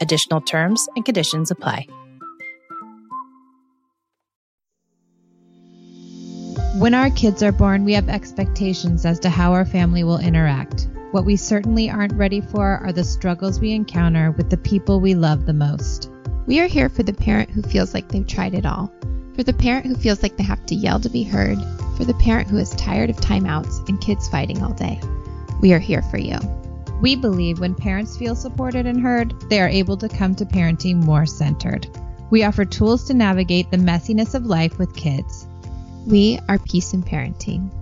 Additional terms and conditions apply. When our kids are born, we have expectations as to how our family will interact. What we certainly aren't ready for are the struggles we encounter with the people we love the most. We are here for the parent who feels like they've tried it all, for the parent who feels like they have to yell to be heard, for the parent who is tired of timeouts and kids fighting all day. We are here for you. We believe when parents feel supported and heard, they are able to come to parenting more centered. We offer tools to navigate the messiness of life with kids. We are Peace in Parenting.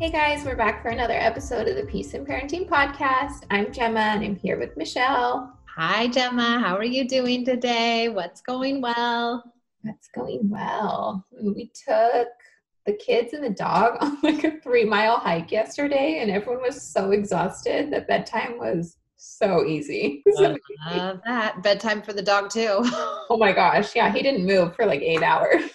Hey guys, we're back for another episode of the Peace in Parenting podcast. I'm Gemma and I'm here with Michelle. Hi, Gemma. How are you doing today? What's going well? What's going well? We took the kids and the dog on like a three mile hike yesterday, and everyone was so exhausted that bedtime was so easy. Love that. Bedtime for the dog, too. oh my gosh. Yeah, he didn't move for like eight hours.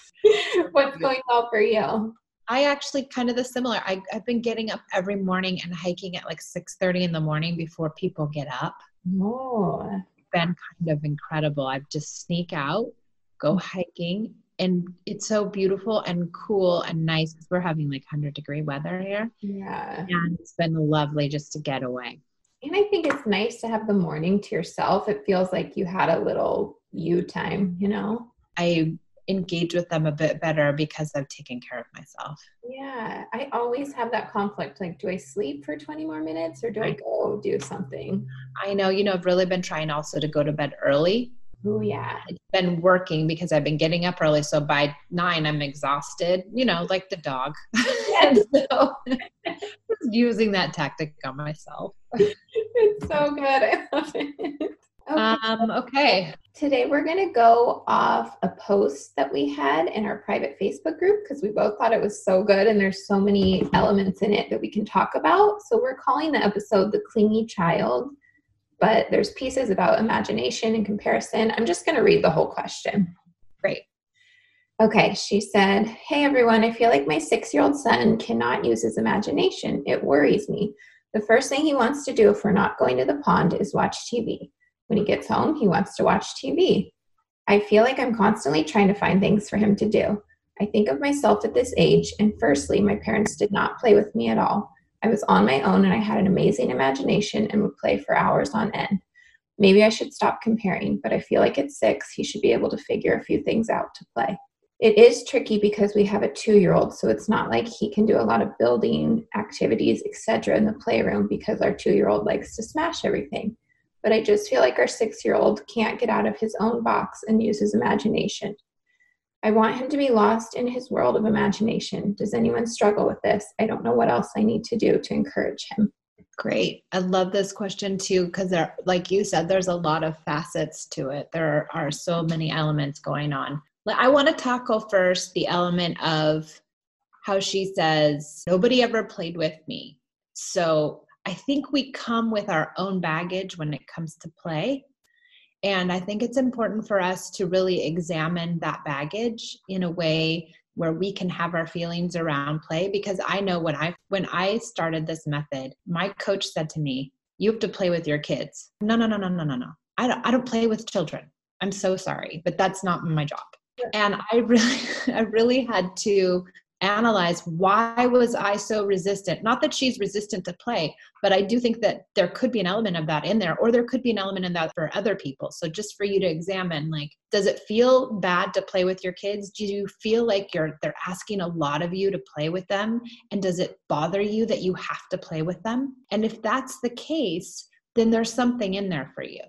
What's going well for you? I actually kind of the similar. I, I've been getting up every morning and hiking at like 6:30 in the morning before people get up. Oh, been kind of incredible. I've just sneak out, go hiking, and it's so beautiful and cool and nice because we're having like 100 degree weather here. Yeah. And it's been lovely just to get away. And I think it's nice to have the morning to yourself. It feels like you had a little you time, you know? I engage with them a bit better because I've taken care of myself. Yeah. I always have that conflict. Like, do I sleep for 20 more minutes or do I go do something? I know, you know, I've really been trying also to go to bed early Oh yeah. It's been working because I've been getting up early. So by nine, I'm exhausted, you know, like the dog. and so using that tactic on myself. It's so good. I love it. Okay. Um, okay. Today we're going to go off a post that we had in our private Facebook group because we both thought it was so good and there's so many elements in it that we can talk about. So we're calling the episode The Clingy Child but there's pieces about imagination and comparison. I'm just going to read the whole question. Great. Okay, she said, Hey everyone, I feel like my six year old son cannot use his imagination. It worries me. The first thing he wants to do if we're not going to the pond is watch TV. When he gets home, he wants to watch TV. I feel like I'm constantly trying to find things for him to do. I think of myself at this age, and firstly, my parents did not play with me at all. I was on my own and I had an amazing imagination and would play for hours on end. Maybe I should stop comparing, but I feel like at six, he should be able to figure a few things out to play. It is tricky because we have a two year old, so it's not like he can do a lot of building activities, etc., in the playroom because our two year old likes to smash everything. But I just feel like our six year old can't get out of his own box and use his imagination. I want him to be lost in his world of imagination. Does anyone struggle with this? I don't know what else I need to do to encourage him. Great. I love this question too, because there, like you said, there's a lot of facets to it. There are so many elements going on. I want to tackle first the element of how she says, Nobody ever played with me. So I think we come with our own baggage when it comes to play. And I think it's important for us to really examine that baggage in a way where we can have our feelings around play because I know when I when I started this method, my coach said to me, "You have to play with your kids." No, no, no, no, no, no, no. I don't I don't play with children. I'm so sorry, but that's not my job. And I really I really had to analyze why was i so resistant? Not that she's resistant to play but i do think that there could be an element of that in there or there could be an element in that for other people. So just for you to examine like does it feel bad to play with your kids? Do you feel like you're they're asking a lot of you to play with them? And does it bother you that you have to play with them? And if that's the case then there's something in there for you.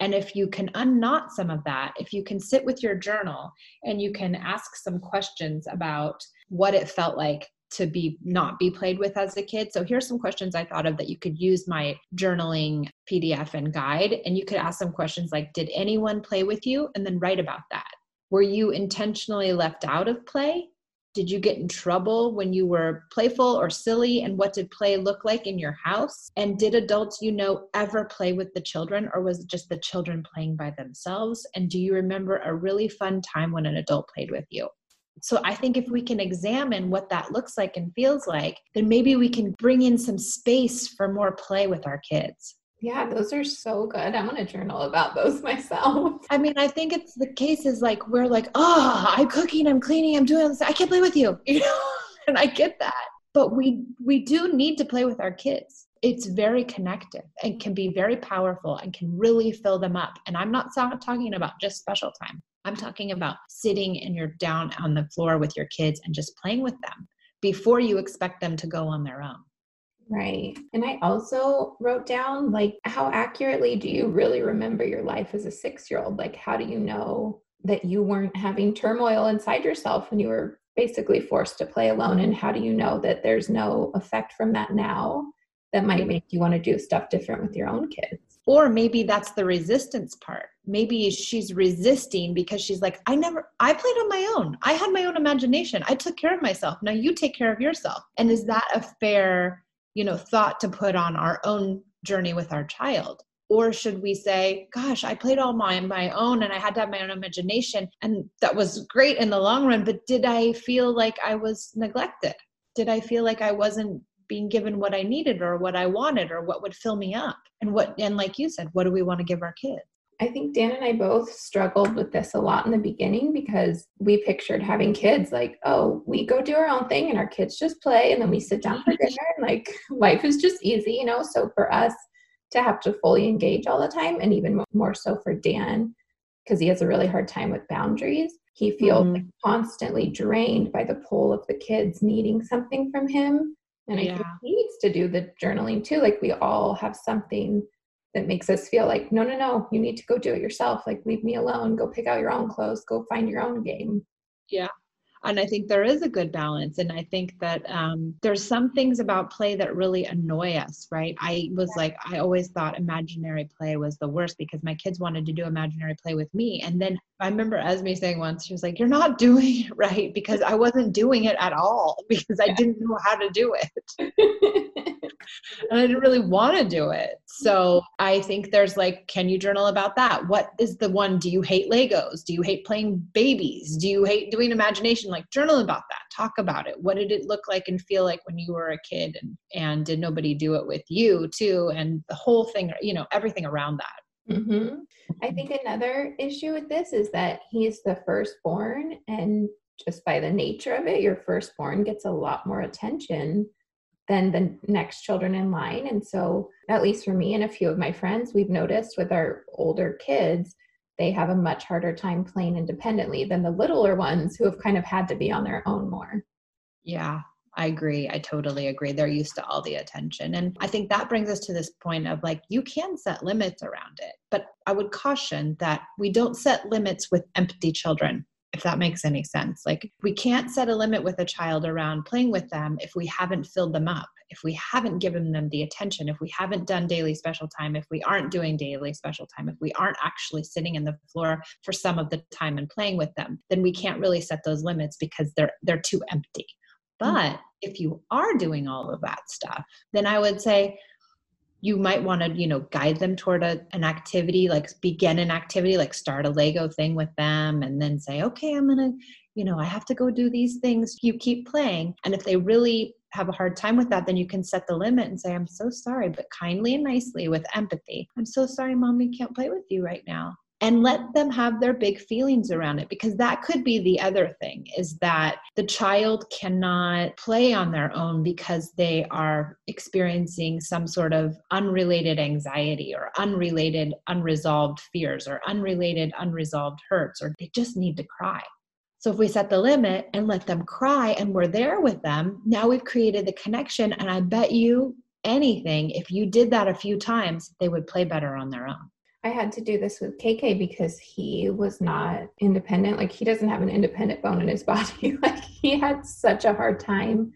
And if you can unknot some of that, if you can sit with your journal and you can ask some questions about what it felt like to be not be played with as a kid. So here's some questions I thought of that you could use my journaling PDF and guide and you could ask some questions like did anyone play with you and then write about that. Were you intentionally left out of play? Did you get in trouble when you were playful or silly? And what did play look like in your house? And did adults you know ever play with the children, or was it just the children playing by themselves? And do you remember a really fun time when an adult played with you? So I think if we can examine what that looks like and feels like, then maybe we can bring in some space for more play with our kids. Yeah, those are so good. I'm gonna journal about those myself. I mean, I think it's the case is like we're like, oh, I'm cooking, I'm cleaning, I'm doing this. I can't play with you, you know, and I get that. But we we do need to play with our kids. It's very connective and can be very powerful and can really fill them up. And I'm not talking about just special time. I'm talking about sitting and you're down on the floor with your kids and just playing with them before you expect them to go on their own. Right. And I also wrote down like how accurately do you really remember your life as a 6-year-old? Like how do you know that you weren't having turmoil inside yourself when you were basically forced to play alone and how do you know that there's no effect from that now that might make you want to do stuff different with your own kids? Or maybe that's the resistance part. Maybe she's resisting because she's like, I never, I played on my own. I had my own imagination. I took care of myself. Now you take care of yourself. And is that a fair you know thought to put on our own journey with our child or should we say gosh i played all my my own and i had to have my own imagination and that was great in the long run but did i feel like i was neglected did i feel like i wasn't being given what i needed or what i wanted or what would fill me up and what and like you said what do we want to give our kids I think Dan and I both struggled with this a lot in the beginning because we pictured having kids like, oh, we go do our own thing and our kids just play and then we sit down for dinner and like life is just easy, you know? So for us to have to fully engage all the time and even more so for Dan because he has a really hard time with boundaries, he feels mm-hmm. constantly drained by the pull of the kids needing something from him. And I think he needs to do the journaling too. Like we all have something that makes us feel like no no no you need to go do it yourself like leave me alone go pick out your own clothes go find your own game. Yeah. And i think there is a good balance and i think that um, there's some things about play that really annoy us right? I was like i always thought imaginary play was the worst because my kids wanted to do imaginary play with me and then i remember esme saying once she was like you're not doing it right because i wasn't doing it at all because i didn't know how to do it and I didn't really want to do it. So I think there's like, can you journal about that? What is the one? Do you hate Legos? Do you hate playing babies? Do you hate doing imagination? Like journal about that. Talk about it. What did it look like and feel like when you were a kid? And and did nobody do it with you too? And the whole thing, you know, everything around that. Mm-hmm. I think another issue with this is that he's the firstborn, and just by the nature of it, your firstborn gets a lot more attention than the next children in line. And so, at least for me and a few of my friends, we've noticed with our older kids, they have a much harder time playing independently than the littler ones who have kind of had to be on their own more. Yeah, I agree. I totally agree. They're used to all the attention. And I think that brings us to this point of like, you can set limits around it. But I would caution that we don't set limits with empty children if that makes any sense. Like, we can't set a limit with a child around playing with them if we haven't filled them up, if we haven't given them the attention, if we haven't done daily special time, if we aren't doing daily special time, if we aren't actually sitting in the floor for some of the time and playing with them, then we can't really set those limits because they're they're too empty. Mm. But if you are doing all of that stuff, then I would say, you might want to you know guide them toward a, an activity like begin an activity like start a lego thing with them and then say okay i'm gonna you know i have to go do these things. You keep playing and if they really have a hard time with that then you can set the limit and say i'm so sorry but kindly and nicely with empathy. I'm so sorry mommy can't play with you right now and let them have their big feelings around it because that could be the other thing is that the child cannot play on their own because they are experiencing some sort of unrelated anxiety or unrelated unresolved fears or unrelated unresolved hurts or they just need to cry. So if we set the limit and let them cry and we're there with them, now we've created the connection. And I bet you anything, if you did that a few times, they would play better on their own. I had to do this with KK because he was not independent. Like he doesn't have an independent bone in his body. like he had such a hard time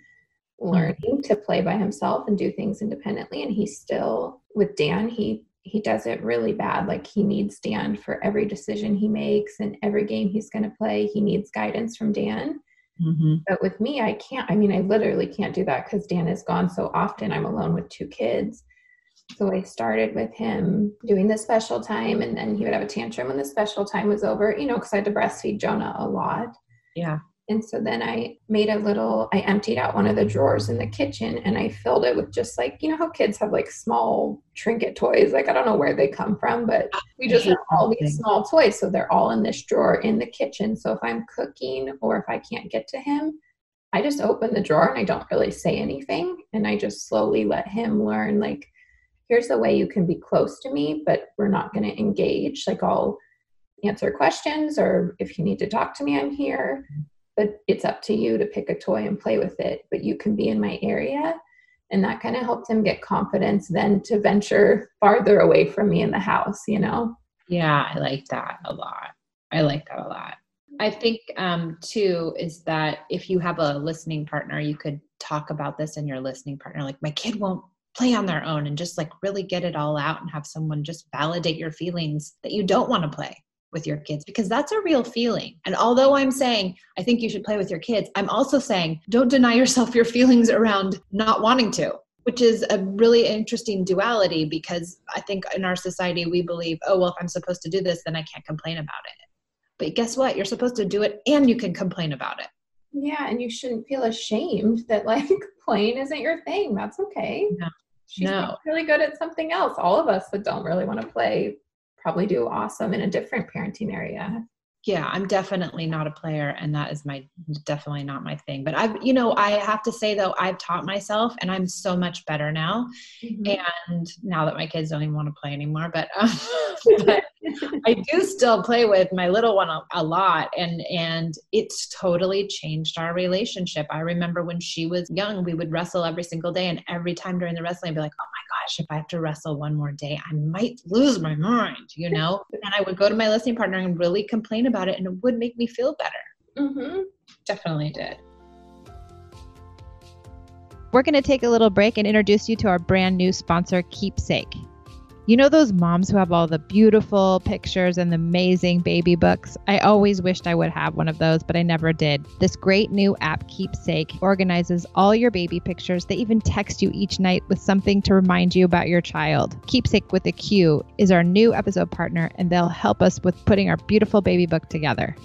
learning mm-hmm. to play by himself and do things independently. And he still, with Dan, he he does it really bad. Like he needs Dan for every decision he makes and every game he's going to play. He needs guidance from Dan. Mm-hmm. But with me, I can't. I mean, I literally can't do that because Dan is gone so often. I'm alone with two kids. So I started with him doing the special time, and then he would have a tantrum when the special time was over, you know, because I had to breastfeed Jonah a lot. Yeah. And so then I made a little, I emptied out one of the drawers in the kitchen and I filled it with just like, you know how kids have like small trinket toys? Like, I don't know where they come from, but we just have all these small toys. So they're all in this drawer in the kitchen. So if I'm cooking or if I can't get to him, I just open the drawer and I don't really say anything. And I just slowly let him learn, like, here's the way you can be close to me, but we're not going to engage. Like, I'll answer questions or if you need to talk to me, I'm here. But it's up to you to pick a toy and play with it but you can be in my area. And that kind of helped him get confidence then to venture farther away from me in the house you know? Yeah i like that a lot. I like that a lot. I think um too is that if you have a listening partner you could talk about this in your listening partner like my kid won't play on their own and just like really get it all out and have someone just validate your feelings that you don't want to play with your kids because that's a real feeling. And although I'm saying I think you should play with your kids, I'm also saying don't deny yourself your feelings around not wanting to, which is a really interesting duality because I think in our society we believe, oh, well, if I'm supposed to do this, then I can't complain about it. But guess what? You're supposed to do it and you can complain about it. Yeah, and you shouldn't feel ashamed that like playing isn't your thing. That's okay. No. She's no. really good at something else. All of us that don't really want to play probably do awesome in a different parenting area yeah i'm definitely not a player and that is my definitely not my thing but i've you know i have to say though i've taught myself and i'm so much better now mm-hmm. and now that my kids don't even want to play anymore but, um, but I do still play with my little one a, a, lot and and it's totally changed our relationship. I remember when she was young, we would wrestle every single day and every time during the wrestling I'd be like, "Oh my gosh, if I have to wrestle one more day, I might lose my mind," you know? and I would go to my listening partner and really complain about it and it would make me feel better. hmm Definitely did. We're going to take a little break and introduce you to our brand new sponsor, Qeepsake. You know those moms who have all the beautiful pictures and the amazing baby books? I always wished I would have one of those, but I never did. This great new app, Qeepsake, organizes all your baby pictures. They even text you each night with something to remind you about your child. Qeepsake with a Q is our new episode partner, and they'll help us with putting our beautiful baby book together.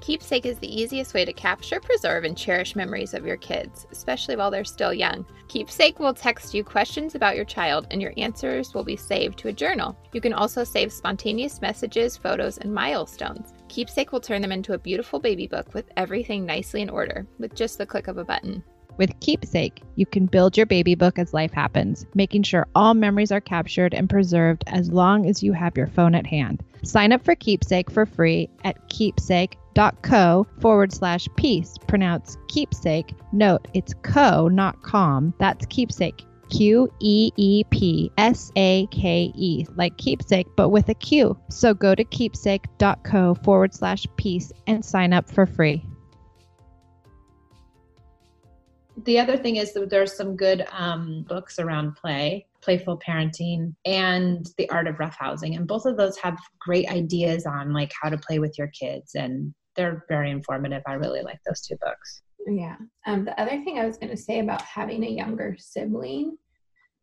Qeepsake is the easiest way to capture, preserve, and cherish memories of your kids, especially while they're still young. Qeepsake will text you questions about your child, and your answers will be saved to a journal. You can also save spontaneous messages, photos, and milestones. Qeepsake will turn them into a beautiful baby book with everything nicely in order with just the click of a button. With Qeepsake, you can build your baby book as life happens, making sure all memories are captured and preserved as long as you have your phone at hand. Sign up for Qeepsake for free at qeepsake.co forward slash peace. Pronounce keepsake. Note it's co, not com. That's qeepsake. Q E E P S A K E, like keepsake, but with a Q. So go to qeepsake.co forward slash peace and sign up for free the other thing is that there's some good um, books around play playful parenting and the art of roughhousing and both of those have great ideas on like how to play with your kids and they're very informative i really like those two books yeah um, the other thing i was going to say about having a younger sibling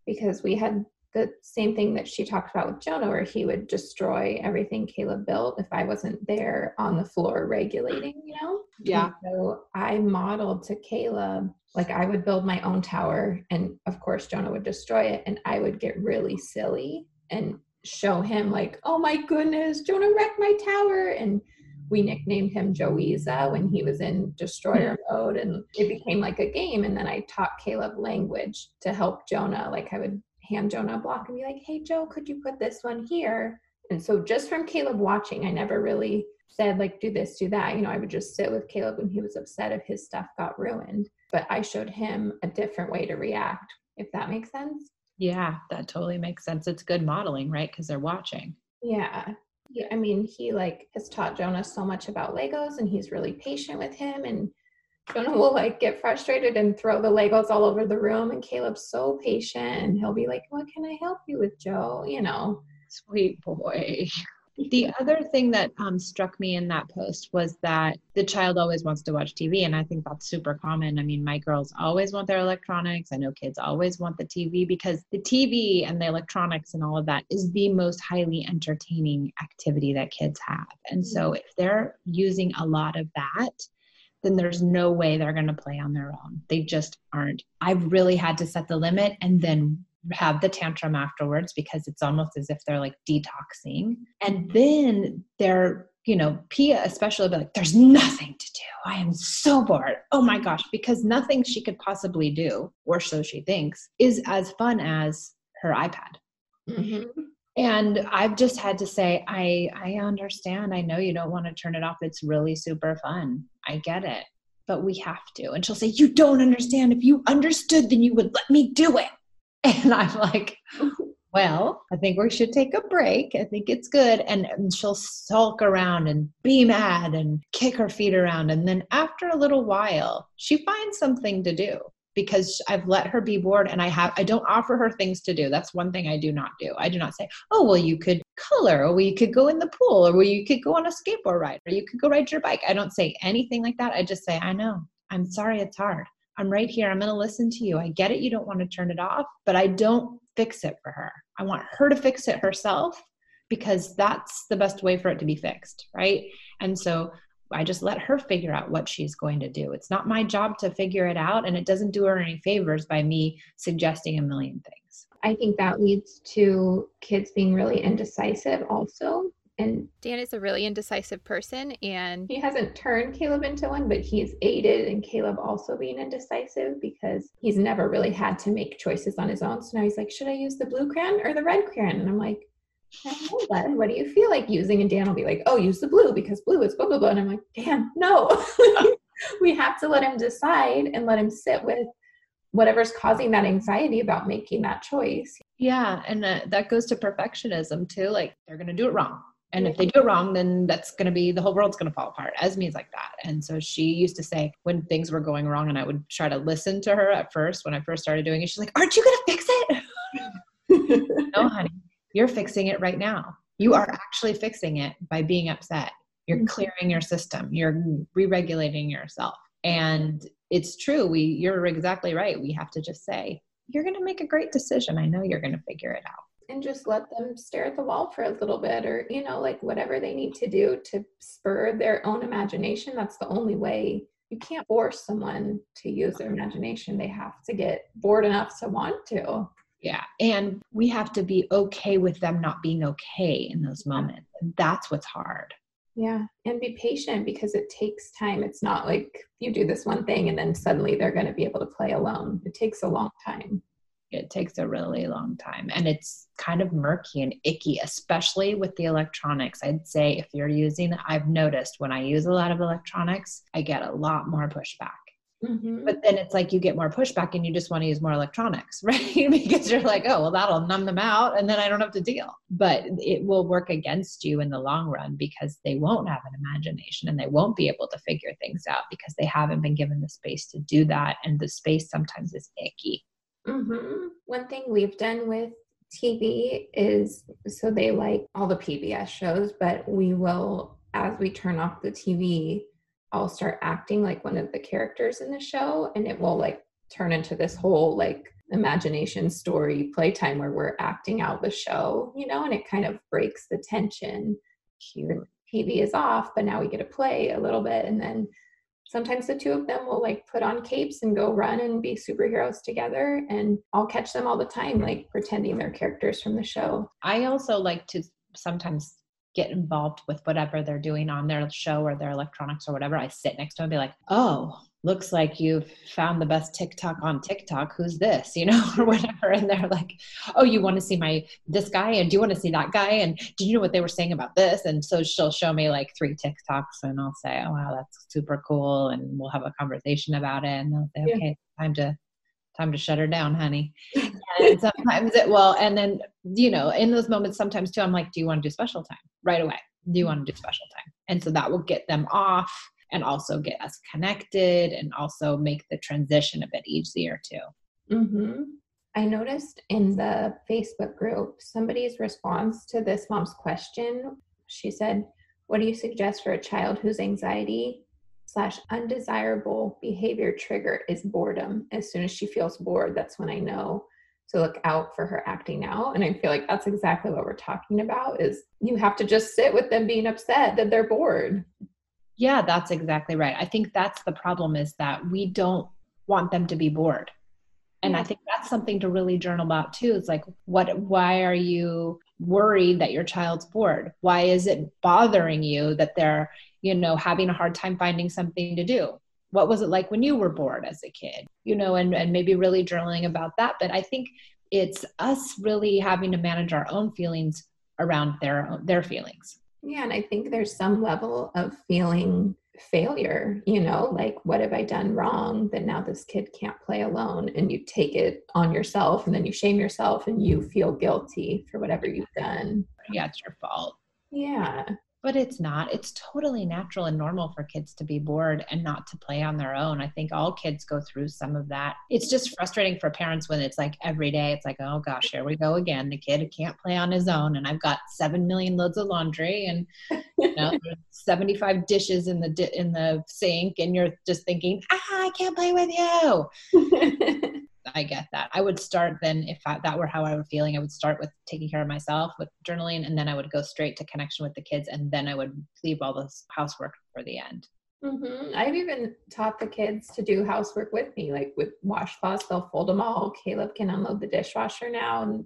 because we had the same thing that she talked about with Jonah, where he would destroy everything Caleb built if I wasn't there on the floor regulating, you know? Yeah. And so I modeled to Caleb, like I would build my own tower, and of course, Jonah would destroy it, and I would get really silly and show him like, oh my goodness, Jonah wrecked my tower. And we nicknamed him Joeeza when he was in destroyer hmm. mode and it became like a game. And then I taught Caleb language to help Jonah. Like I would hand Jonah a block and be like, hey Joe, could you put this one here? And so just from Caleb watching, I never really said like do this, do that. You know, I would just sit with Caleb when he was upset if his stuff got ruined. But I showed him a different way to react, if that makes sense. Yeah, that totally makes sense. It's good modeling, right? Because they're watching. Yeah. Yeah, I mean, he like has taught Jonah so much about Legos and he's really patient with him and Jonah will like get frustrated and throw the Legos all over the room and Caleb's so patient and he'll be like, What can I help you with, Joe? You know. Sweet boy. The other thing that um, struck me in that post was that the child always wants to watch TV. And I think that's super common. I mean, my girls always want their electronics. I know kids always want the TV because the TV and the electronics and all of that is the most highly entertaining activity that kids have. And so if they're using a lot of that, then there's no way they're going to play on their own. They just aren't. I've really had to set the limit and then have the tantrum afterwards because it's almost as if they're like detoxing. And then they're, you know, Pia especially be like, there's nothing to do. I am so bored. Oh my gosh, because nothing she could possibly do, or so she thinks, is as fun as her iPad. Mm-hmm. And I've just had to say, I I understand. I know you don't want to turn it off. It's really super fun. I get it. But we have to. And she'll say, You don't understand. If you understood, then you would let me do it. And I'm like, well, I think we should take a break. I think it's good. And, and, she'll sulk around and be mad and kick her feet around. And then after a little while, she finds something to do because I've let her be bored and I have I don't offer her things to do. That's one thing I do not do. I do not say, "Oh, well you could color or well, you could go in the pool or well you could go on a skateboard ride or you could go ride your bike." I don't say anything like that. I just say, "I know. I'm sorry it's hard. I'm right here. I'm going to listen to you. I get it. You don't want to turn it off, but I don't fix it for her. I want her to fix it herself because that's the best way for it to be fixed. Right. And so I just let her figure out what she's going to do. It's not my job to figure it out, and it doesn't do her any favors by me suggesting a million things. I think that leads to kids being really indecisive also and Dan is a really indecisive person and he hasn't turned Caleb into one, but he's aided in Caleb also being indecisive because he's never really had to make choices on his own. So now he's like, should I use the blue crayon or the red crayon? And I'm like, what, what do you feel like using? And Dan will be like, oh, use the blue because blue is blah, blah, blah. And I'm like, Dan, no. we have to let him decide and let him sit with whatever's causing that anxiety about making that choice. Yeah. And uh, that goes to perfectionism too. Like they're going to do it wrong and if they do it wrong, then that's going to be the whole world's going to fall apart. Esme's like that. And so she used to say when things were going wrong, and I would try to listen to her at first when I first started doing it. She's like, Aren't you going to fix it? no, honey, you're fixing it right now. You are actually fixing it by being upset. You're mm-hmm. clearing your system, you're re regulating yourself. And it's true. We, you're exactly right. We have to just say, You're going to make a great decision. I know you're going to figure it out and just let them stare at the wall for a little bit or you know like whatever they need to do to spur their own imagination. That's the only way. You can't force someone to use their imagination. They have to get bored enough to want to. Yeah and we have to be okay with them not being okay in those moments that's what's hard. Yeah and be patient because it takes time. It's not like you do this one thing and then suddenly they're going to be able to play alone. It takes a long time it takes a really long time. And it's kind of murky and icky especially with the electronics. I'd say if you're using i've noticed when i use a lot of electronics i get a lot more pushback. Mm-hmm. but then it's like you get more pushback and you just want to use more electronics right? Because you're like oh well that'll numb them out and then i don't have to deal. But it will work against you in the long run because they won't have an imagination and they won't be able to figure things out because they haven't been given the space to do that. And the space sometimes is icky Mm-hmm. One thing we've done with TV is so they like all the PBS shows, but we will, as we turn off the TV, I'll start acting like one of the characters in the show, and it will like turn into this whole like imagination story playtime where we're acting out the show, you know, and it kind of breaks the tension. Here, TV is off, but now we get to play a little bit, and then sometimes the two of them will like put on capes and go run and be superheroes together and i'll catch them all the time like pretending they're characters from the show. I also like to sometimes get involved with whatever they're doing on their show or their electronics or whatever. I sit next to them and be like, oh, looks like you've found the best TikTok on TikTok. Who's this? You know, or whatever. And they're like, oh, you want to see my this guy and do you want to see that guy? And do you know what they were saying about this? And so she'll show me like three TikToks and I'll say, oh wow, that's super cool. And we'll have a conversation about it. And they'll say, Yeah. okay, time to time to shut her down, honey. And sometimes it will. And then, you know, in those moments, sometimes too, I'm like, do you want to do special time right away? Do you want to do special time? And so that will get them off and also get us connected and also make the transition a bit easier too. hmm I noticed in the Facebook group somebody's response to this mom's question. She said, What do you suggest for a child whose anxiety slash undesirable behavior trigger is boredom? As soon as she feels bored, that's when I know to look out for her acting out. And I feel like that's exactly what we're talking about is you have to just sit with them being upset that they're bored. Yeah, that's exactly right. I think that's the problem is that we don't want them to be bored. And I think that's something to really journal about too. It's like, what, why are you worried that your child's bored? Why is it bothering you that they're, you know, having a hard time finding something to do? What was it like when you were bored as a kid? You know, and, and maybe really journaling about that. But I think it's us really having to manage our own feelings around their their feelings. Yeah, and I think there's some level of feeling failure, you know, like what have I done wrong that now this kid can't play alone? And you take it on yourself and then you shame yourself and you feel guilty for whatever you've done. Yeah, it's your fault. Yeah. But it's not. It's totally natural and normal for kids to be bored and not to play on their own. I think all kids go through some of that. It's just frustrating for parents when it's like every day, it's like, oh gosh, here we go again. The kid can't play on his own. And I've got seven million loads of laundry and you know, 75 dishes in the di- in the sink. And you're just thinking, ah, I can't play with you. I get that. I would start then if I, that were how I was feeling. I would start with taking care of myself with journaling, and then I would go straight to connection with the kids, and then I would leave all this housework for the end. hmm I've even taught the kids to do housework with me, like with washcloths, they'll fold them all. Caleb can unload the dishwasher now, and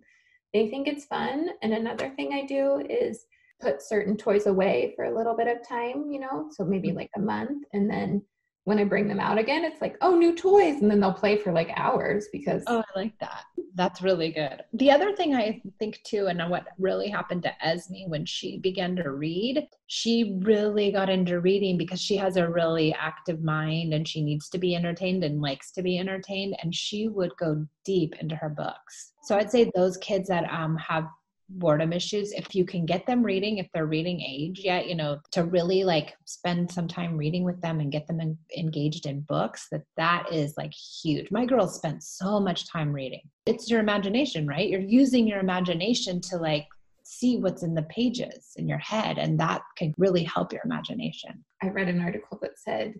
they think it's fun. And another thing I do is put certain toys away for a little bit of time, you know, so maybe like a month. And then when I bring them out again, it's like, oh, new toys. And then they'll play for like hours because Oh, I like that. That's really good. The other thing I think too, and what really happened to Esme when she began to read, she really got into reading because she has a really active mind and she needs to be entertained and likes to be entertained. And she would go deep into her books. So I'd say those kids that um, have boredom issues if you can get them reading if they're reading age yet you know to really like spend some time reading with them and get them en- engaged in books that that is like huge. My girls spent so much time reading. It's your imagination right? You're using your imagination to like see what's in the pages in your head and that can really help your imagination. I read an article that said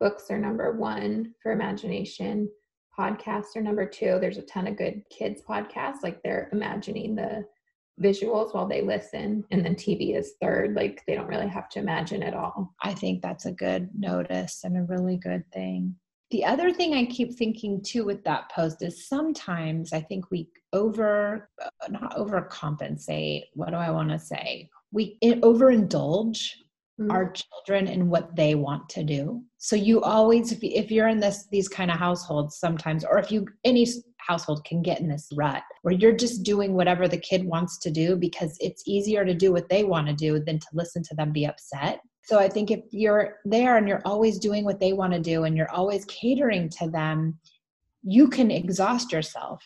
books are number one for imagination, podcasts are number two. There's a ton of good kids podcasts, like they're imagining the visuals while they listen, and then TV is third. Like they don't really have to imagine at all. I think that's a good notice and a really good thing. The other thing I keep thinking too with that post is sometimes I think we over, uh, not overcompensate. What do I want to say? We overindulge Mm. our children in what they want to do. So you always, if, you're in this these kind of households, sometimes, or if you any household can get in this rut where you're just doing whatever the kid wants to do because it's easier to do what they want to do than to listen to them be upset. So I think if you're there and you're always doing what they want to do and you're always catering to them, you can exhaust yourself.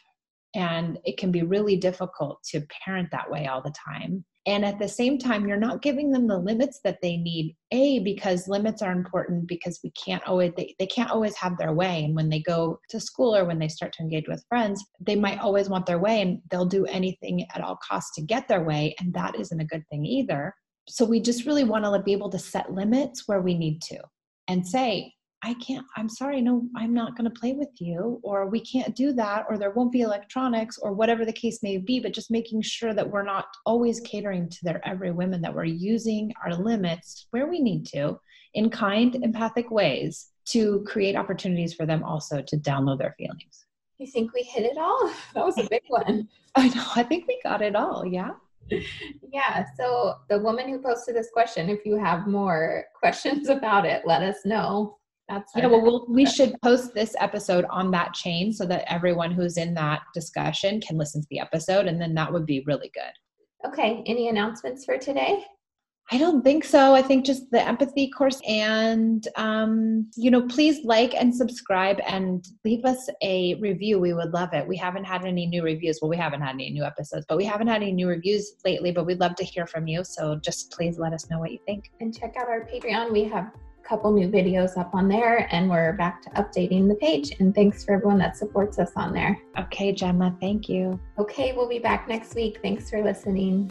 And it can be really difficult to parent that way all the time. And at the same time, you're not giving them the limits that they need. A, because limits are important because we can't always, they, they can't always have their way. And when they go to school or when they start to engage with friends, they might always want their way and they'll do anything at all costs to get their way. And that isn't a good thing either. So we just really want to be able to set limits where we need to and say, I can't, I'm sorry, no, I'm not going to play with you, or we can't do that, or there won't be electronics, or whatever the case may be. But just making sure that we're not always catering to their every women, that we're using our limits where we need to in kind, empathic ways to create opportunities for them also to download their feelings. You think we hit it all? That was a big one. I know, I think we got it all. Yeah. Yeah. So, the woman who posted this question, if you have more questions about it, let us know that's yeah. Well, we'll, we should post this episode on that chain so that everyone who's in that discussion can listen to the episode, and then that would be really good. Okay. Any announcements for today? I don't think so. I think just the empathy course and um, you know, please like and subscribe and leave us a review. We would love it. We haven't had any new reviews. Well, we haven't had any new episodes, but we haven't had any new reviews lately, but we'd love to hear from you. So just please let us know what you think. And check out our Patreon. We have couple new videos up on there and we're back to updating the page. And thanks for everyone that supports us on there. Okay, Gemma, thank you. Okay, we'll be back next week. Thanks for listening.